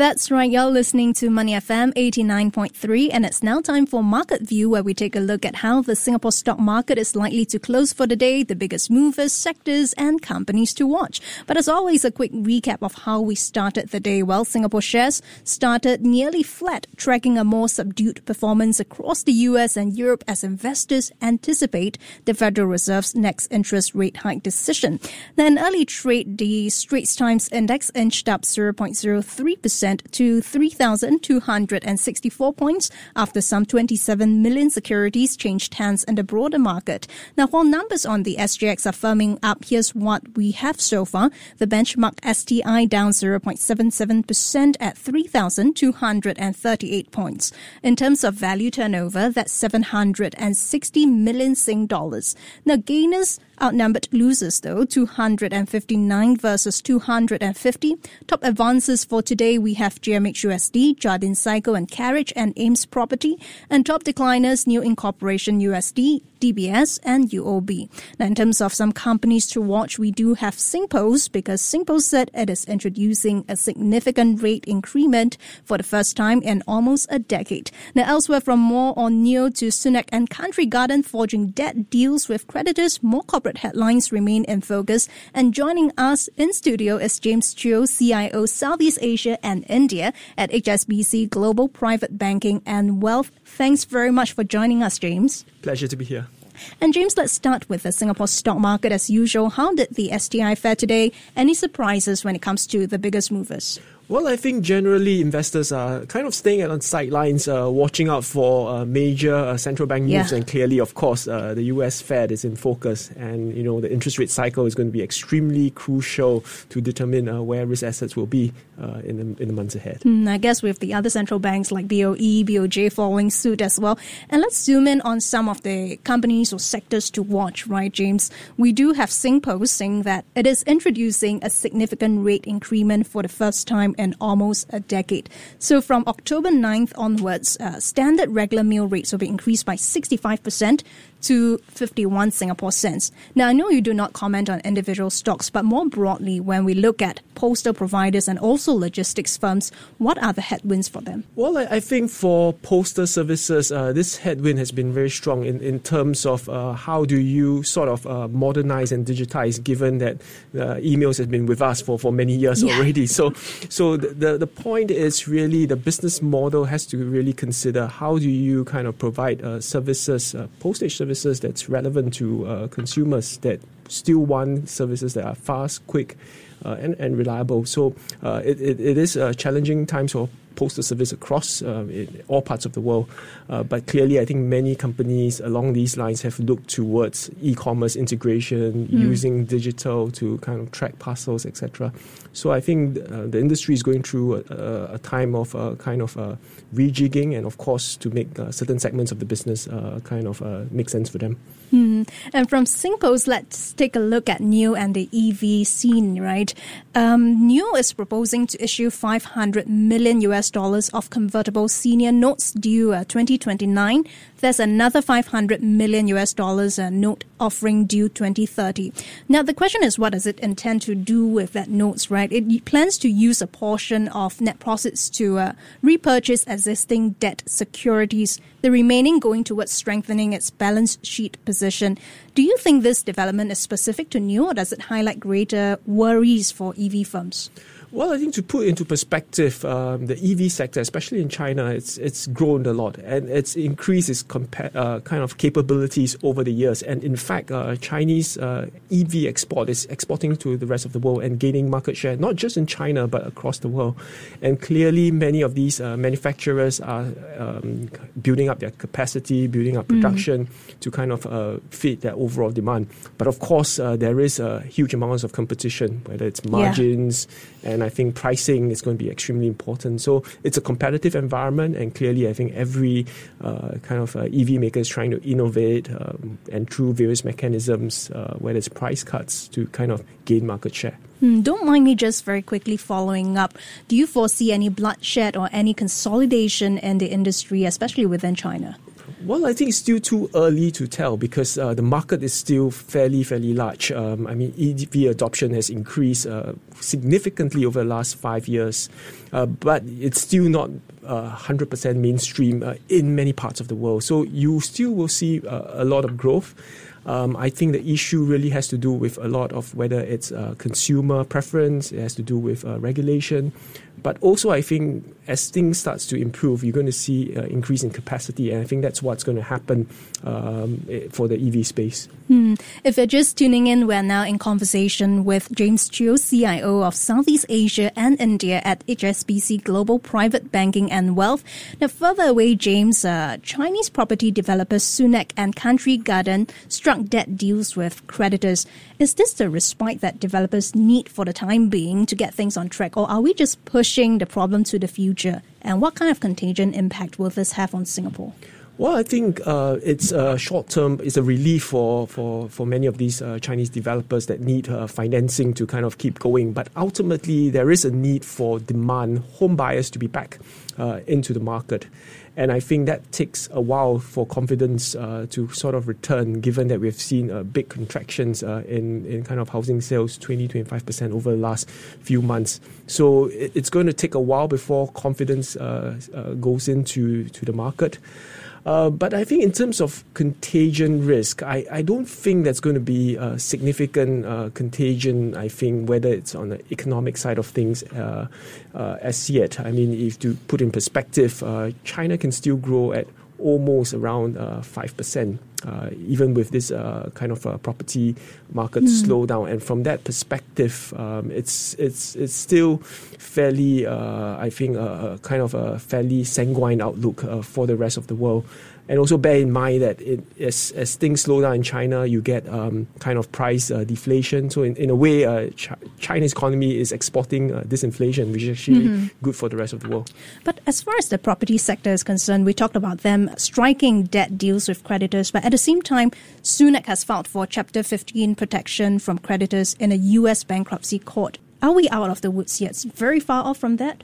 That's right, you're listening to Money FM 89.3, and it's now time for Market View, where we take a look at how the Singapore stock market is likely to close for the day, the biggest movers, sectors, and companies to watch. But as always, a quick recap of how we started the day. Well, Singapore shares started nearly flat, tracking a more subdued performance across the US and Europe as investors anticipate the Federal Reserve's next interest rate hike decision. Then, early trade, the Straits Times Index inched up 0.03% to 3,264 points after some 27 million securities changed hands in the broader market. Now, while numbers on the SGX are firming up, here's what we have so far. The benchmark STI down 0.77% at 3,238 points. In terms of value turnover, that's 760 million Sing dollars. Now, gainers outnumbered losers though, 259 versus 250. Top advances for today, we have GMXUSD, Jardine Cycle and Carriage and Ames Property. And top decliners, NIO Incorporation USD, DBS and UOB. Now, in terms of some companies to watch, we do have Singpost because Singpost said it is introducing a significant rate increment for the first time in almost a decade. Now, elsewhere from more on NIO to Sunac and Country Garden forging debt deals with creditors, more corporate headlines remain in focus. And joining us in studio is James Cheo, CIO Southeast Asia and India at HSBC Global Private Banking and Wealth. Thanks very much for joining us, James. Pleasure to be here. And James, let's start with the Singapore stock market as usual. How did the STI fare today? Any surprises when it comes to the biggest movers? Well, I think generally investors are kind of staying on sidelines, uh, watching out for uh, major uh, central bank moves, yeah. and clearly, of course, uh, the U.S. Fed is in focus, and you know the interest rate cycle is going to be extremely crucial to determine uh, where risk assets will be uh, in the in the months ahead. Mm, I guess with the other central banks like BOE, BOJ following suit as well, and let's zoom in on some of the companies or sectors to watch. Right, James? We do have Singpost saying that it is introducing a significant rate increment for the first time in almost a decade. So from October 9th onwards, uh, standard regular meal rates will be increased by 65% to 51 Singapore cents. Now, I know you do not comment on individual stocks, but more broadly, when we look at postal providers and also logistics firms, what are the headwinds for them? Well, I think for postal services, uh, this headwind has been very strong in, in terms of uh, how do you sort of uh, modernize and digitize, given that uh, emails have been with us for, for many years yeah. already. So, so the, the, the point is really the business model has to really consider how do you kind of provide uh, services, uh, postage services services that's relevant to uh, consumers that still want services that are fast, quick, uh, and, and reliable. So uh, it, it, it is a challenging times for postal service across uh, all parts of the world. Uh, but clearly, I think many companies along these lines have looked towards e-commerce integration, mm. using digital to kind of track parcels, etc. So I think uh, the industry is going through a, a time of uh, kind of uh, rejigging, and of course, to make uh, certain segments of the business kind of make sense for them. Hmm. And from Singpost, let's take a look at NIO and the EV scene, right? Um, NIO is proposing to issue 500 million US dollars of convertible senior notes due uh, 2029. There's another 500 million US dollars uh, note offering due 2030. Now, the question is, what does it intend to do with that notes, right? It plans to use a portion of net profits to uh, repurchase existing debt securities, the remaining going towards strengthening its balance sheet position. Do you think this development is specific to NIO, or does it highlight greater worries for EV firms? Well, I think to put into perspective, um, the EV sector, especially in China, it's it's grown a lot and it's increased its compa- uh, kind of capabilities over the years. And in fact, uh, Chinese uh, EV export is exporting to the rest of the world and gaining market share, not just in China but across the world. And clearly, many of these uh, manufacturers are um, building up their capacity, building up mm. production mm. to kind of uh, fit their overall demand. But of course, uh, there is a huge amounts of competition, whether it's margins yeah. and and I think pricing is going to be extremely important. So it's a competitive environment, and clearly, I think every uh, kind of uh, EV maker is trying to innovate um, and through various mechanisms, uh, whether it's price cuts, to kind of gain market share. Hmm, don't mind me just very quickly following up. Do you foresee any bloodshed or any consolidation in the industry, especially within China? Well, I think it's still too early to tell because uh, the market is still fairly, fairly large. Um, I mean, EV adoption has increased uh, significantly over the last five years, uh, but it's still not 100% uh, mainstream uh, in many parts of the world. So you still will see uh, a lot of growth. Um, I think the issue really has to do with a lot of whether it's consumer preference, it has to do with regulation, but also I think as things starts to improve, you're going to see uh, increase in capacity, and I think that's what's going to happen um, eh, for the EV space. Hmm. If you're just tuning in, we're now in conversation with James Cheo, CIO of Southeast Asia and India at HSBC Global Private Banking and Wealth. Now, further away, James, uh, Chinese property developers Sunac and Country Garden struck debt deals with creditors. Is this the respite that developers need for the time being to get things on track, or are we just pushing the problem to the future? And what kind of contagion impact will this have on Singapore? Well, I think uh, it's a short term, it's a relief for, for, for many of these uh, Chinese developers that need uh, financing to kind of keep going. But ultimately, there is a need for demand, home buyers to be back uh, into the market. And I think that takes a while for confidence uh, to sort of return, given that we've seen uh, big contractions in, in kind of housing sales, 20 25% over the last few months. So it, it's going to take a while before confidence goes into to the market. Uh, but I think in terms of contagion risk, I, I don't think that's going to be a significant uh, contagion. I think whether it's on the economic side of things uh, uh as yet. I mean, if to put in perspective, uh, China can still grow at almost around five percent even with this uh, kind of uh, property market mm. slowdown. And from that perspective, um, it's it's it's still fairly, uh, I think, a, kind of a fairly sanguine outlook uh, for the rest of the world. And also bear in mind that it, as, as things slow down in China, you get um, kind of price uh, deflation. So in, in a way, uh, Ch- China's economy is exporting uh, disinflation, which is actually mm-hmm. good for the rest of the world. But as far as the property sector is concerned, we talked about them striking debt deals with creditors. But at the same time, Sunac has filed for Chapter 15 protection from creditors in a U.S. bankruptcy court. Are we out of the woods yet? Very far off from that?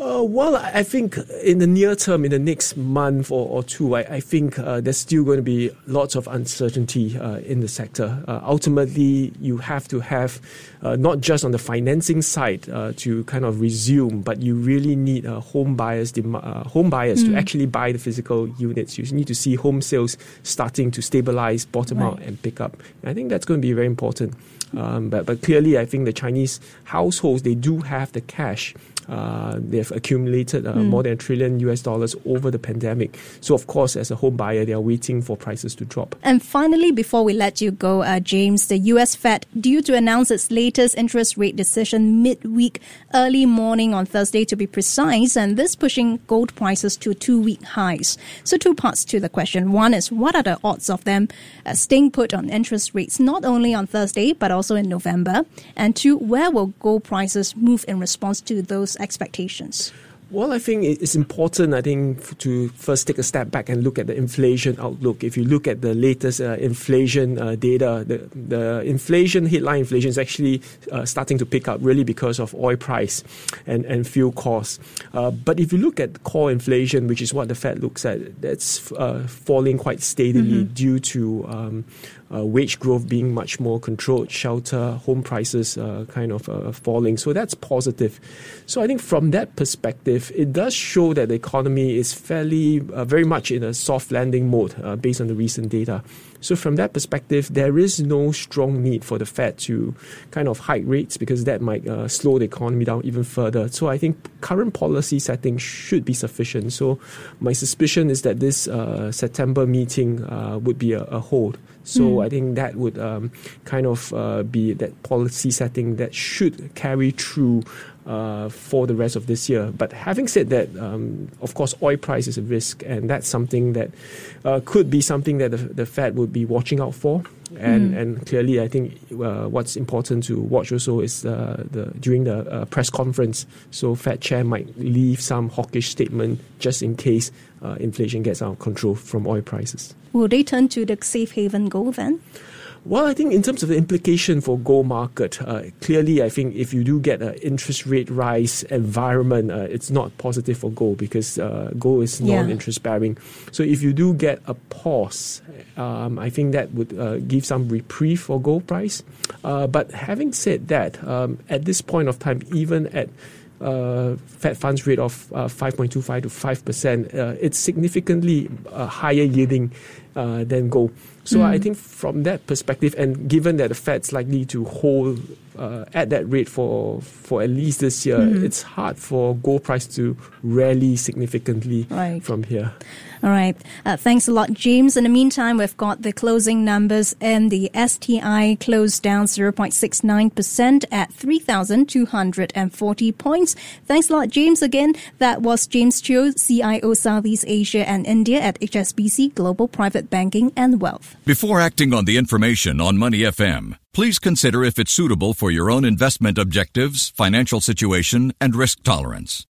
Uh, well, I think in the near term, in the next month or, or two, I, I think uh, there's still going to be lots of uncertainty uh, in the sector. Uh, ultimately, you have to have uh, not just on the financing side uh, to kind of resume, but you really need home buyers, dem- home buyers mm. to actually buy the physical units. You need to see home sales starting to stabilize, bottom right. out, and pick up. And I think that's going to be very important. Um, but, but clearly, I think the Chinese households they do have the cash uh, they've accumulated uh, mm. more than a trillion US dollars over the pandemic. So, of course, as a home buyer, they are waiting for prices to drop. And finally, before we let you go, uh, James, the US Fed due to announce its latest interest rate decision midweek, early morning on Thursday to be precise, and this pushing gold prices to two week highs. So, two parts to the question. One is what are the odds of them uh, staying put on interest rates not only on Thursday but also in November? And two, where will gold prices move in response to those expectations? Well, I think it's important, I think, to first take a step back and look at the inflation outlook. If you look at the latest uh, inflation uh, data, the, the inflation, headline inflation is actually uh, starting to pick up really because of oil price and, and fuel costs. Uh, but if you look at core inflation, which is what the Fed looks at, that's uh, falling quite steadily mm-hmm. due to um, uh, wage growth being much more controlled, shelter, home prices uh, kind of uh, falling. So that's positive. So I think from that perspective, it does show that the economy is fairly, uh, very much in a soft landing mode uh, based on the recent data. So from that perspective, there is no strong need for the Fed to kind of hike rates because that might uh, slow the economy down even further. So I think current policy setting should be sufficient. So my suspicion is that this uh, September meeting uh, would be a, a hold. So mm. I think that would um, kind of uh, be that policy setting that should carry through uh, for the rest of this year. But having said that, um, of course, oil price is a risk, and that's something that uh, could be something that the, the Fed would be watching out for. and mm. and clearly, I think uh, what's important to watch also is uh, the during the uh, press conference. So Fed chair might leave some hawkish statement just in case uh, inflation gets out of control from oil prices. Will they turn to the safe haven gold then? Well, I think in terms of the implication for gold market, uh, clearly, I think if you do get an interest rate rise environment, uh, it's not positive for gold because uh, gold is non-interest bearing. So if you do get a pause, um, I think that would uh, give some reprieve for gold price. Uh, but having said that, um, at this point of time, even at Fed funds rate of uh, 5.25 to 5%, uh, it's significantly uh, higher yielding uh, than gold. So mm. I think from that perspective, and given that the Fed's likely to hold uh, at that rate for for at least this year, mm-hmm. it's hard for gold price to rally significantly right. from here. All right. Uh, thanks a lot, James. In the meantime, we've got the closing numbers, and the STI closed down 0.69% at 3,240 points. Thanks a lot, James. Again, that was James Cheo, CIO Southeast Asia and India at HSBC Global Private Banking and Wealth. Before acting on the information on Money FM, please consider if it's suitable for your own investment objectives, financial situation, and risk tolerance.